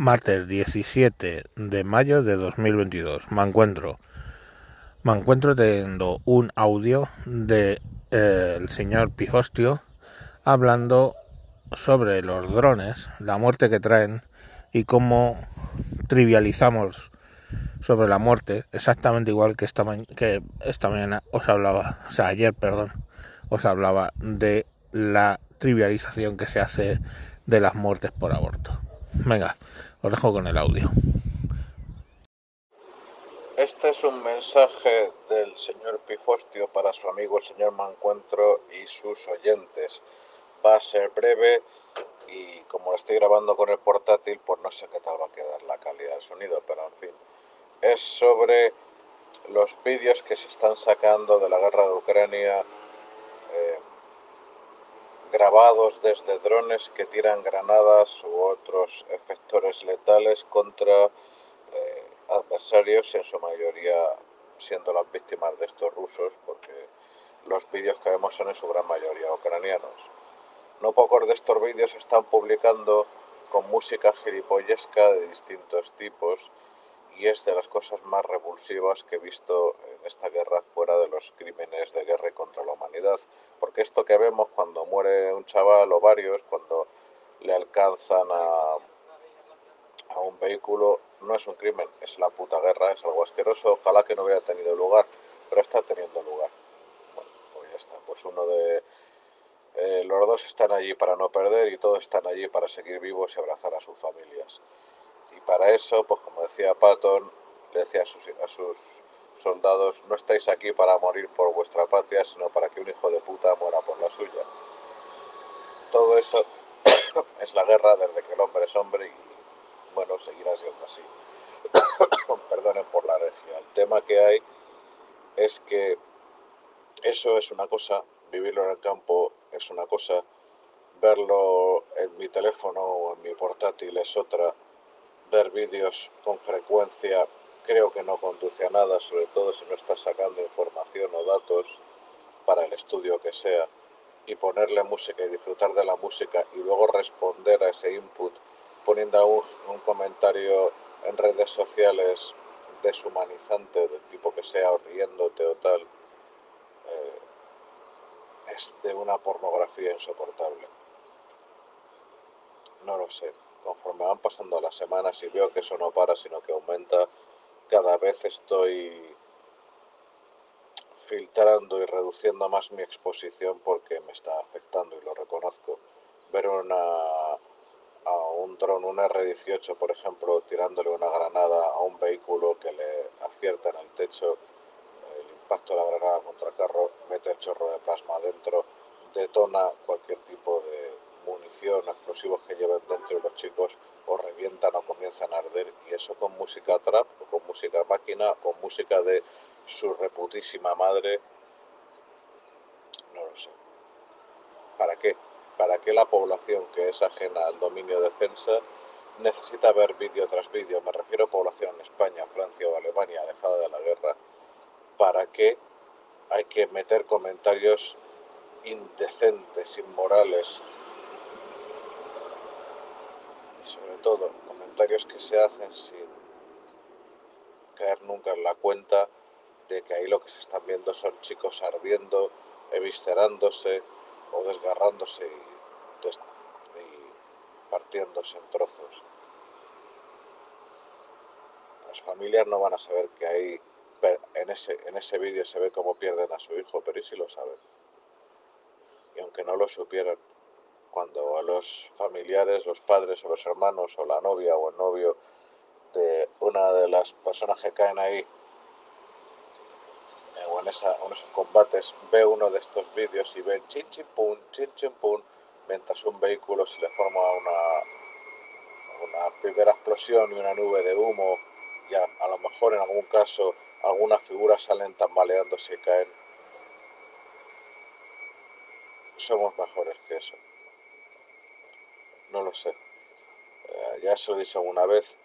Martes 17 de mayo de 2022. Me encuentro. Me encuentro teniendo un audio de eh, señor Pifostio hablando sobre los drones, la muerte que traen y cómo trivializamos sobre la muerte, exactamente igual que que esta mañana os hablaba, o sea, ayer, perdón, os hablaba de la trivialización que se hace de las muertes por aborto. Venga, os dejo con el audio. Este es un mensaje del señor Pifostio para su amigo el señor Mancuentro y sus oyentes. Va a ser breve y como estoy grabando con el portátil, pues no sé qué tal va a quedar la calidad del sonido, pero en fin. Es sobre los vídeos que se están sacando de la guerra de Ucrania grabados desde drones que tiran granadas u otros efectores letales contra eh, adversarios, en su mayoría siendo las víctimas de estos rusos, porque los vídeos que vemos son en su gran mayoría ucranianos. No pocos de estos vídeos están publicando con música gilipollesca de distintos tipos y es de las cosas más revulsivas que he visto esta guerra fuera de los crímenes de guerra contra la humanidad. Porque esto que vemos cuando muere un chaval o varios, cuando le alcanzan a, a un vehículo, no es un crimen, es la puta guerra, es algo asqueroso, ojalá que no hubiera tenido lugar, pero está teniendo lugar. Bueno, pues ya está, pues uno de... Eh, los dos están allí para no perder y todos están allí para seguir vivos y abrazar a sus familias. Y para eso, pues como decía Patton, le decía a sus, a sus soldados, no estáis aquí para morir por vuestra patria, sino para que un hijo de puta muera por la suya. Todo eso es la guerra desde que el hombre es hombre y bueno, seguirá siendo así. Perdonen por la regia. El tema que hay es que eso es una cosa, vivirlo en el campo es una cosa, verlo en mi teléfono o en mi portátil es otra, ver vídeos con frecuencia creo que no conduce a nada, sobre todo si no estás sacando información o datos para el estudio que sea, y ponerle música y disfrutar de la música y luego responder a ese input poniendo un, un comentario en redes sociales deshumanizante del tipo que sea o riéndote o tal, eh, es de una pornografía insoportable. No lo sé. Conforme van pasando las semanas y veo que eso no para, sino que aumenta, cada vez estoy filtrando y reduciendo más mi exposición porque me está afectando y lo reconozco. Ver una a un dron, un R-18, por ejemplo, tirándole una granada a un vehículo que le acierta en el techo, el impacto de la granada contra el carro mete el chorro de plasma adentro, detona cualquier tipo de explosivos que lleven dentro los chicos o revientan o comienzan a arder y eso con música trap o con música máquina, con música de su reputísima madre, no lo sé. ¿Para qué? para que la población que es ajena al dominio defensa necesita ver vídeo tras vídeo, me refiero a población en España, Francia o Alemania alejada de la guerra, para que hay que meter comentarios indecentes, inmorales y sobre todo comentarios que se hacen sin caer nunca en la cuenta de que ahí lo que se están viendo son chicos ardiendo, eviscerándose o desgarrándose y partiéndose en trozos. Las familias no van a saber que ahí en ese, en ese vídeo se ve cómo pierden a su hijo, pero ¿y si lo saben? Y aunque no lo supieran, cuando a los familiares, los padres o los hermanos o la novia o el novio de una de las personas que caen ahí eh, o en, esa, esos combates ve uno de estos vídeos y ven chin chin pum, chin chin pum, mientras un vehículo se le forma una, una primera explosión y una nube de humo y a, lo mejor en algún caso algunas figuras salen tambaleándose y caen. Somos mejores que eso. No lo sé. Eh, ya se lo dicho alguna vez.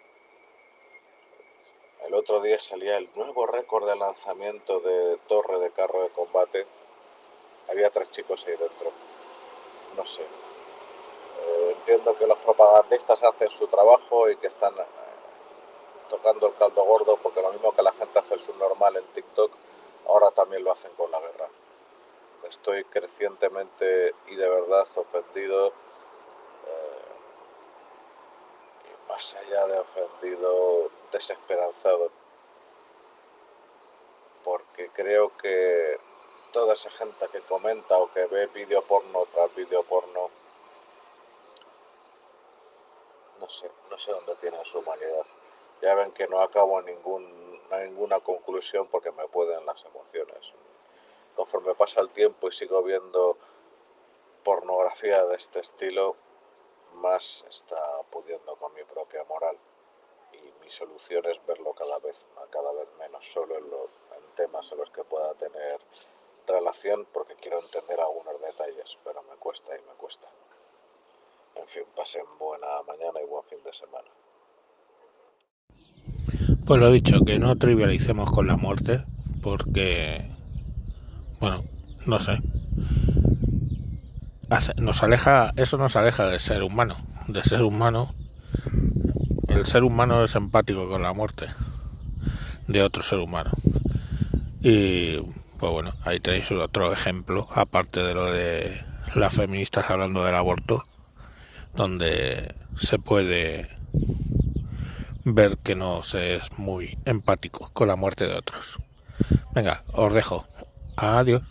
El otro día salía el nuevo récord de lanzamiento de torre de carro de combate. Había tres chicos ahí dentro no sé. Eh, entiendo que los propagandistas hacen su trabajo y que están eh, tocando el caldo gordo, porque lo mismo que la gente hace su normal en TikTok, ahora también lo hacen con la guerra. Estoy crecientemente y de verdad ofendido, eh, y más allá de ofendido, desesperanzado, porque creo que toda esa gente que comenta o que ve vídeo porno tras vídeo porno, no sé, no sé dónde tiene su humanidad. Ya ven que no acabo ningún, ninguna conclusión porque me pueden las emociones. Conforme pasa el tiempo y sigo viendo pornografía de este estilo, más está pudiendo con mi propia moral. Y mi solución es verlo cada vez, cada vez menos, solo en, en temas en los que pueda tener relación, porque quiero entender algunos detalles, pero me cuesta y me cuesta. En fin, pasen buena mañana y buen fin de semana. Pues lo dicho, que no trivialicemos con la muerte, porque, bueno, no sé. Nos aleja, eso nos aleja del ser humano, de ser humano. El ser humano es empático con la muerte de otro ser humano. Y pues bueno, ahí tenéis otro ejemplo, aparte de lo de las feministas hablando del aborto, donde se puede ver que no se es muy empático con la muerte de otros. Venga, os dejo. Adiós.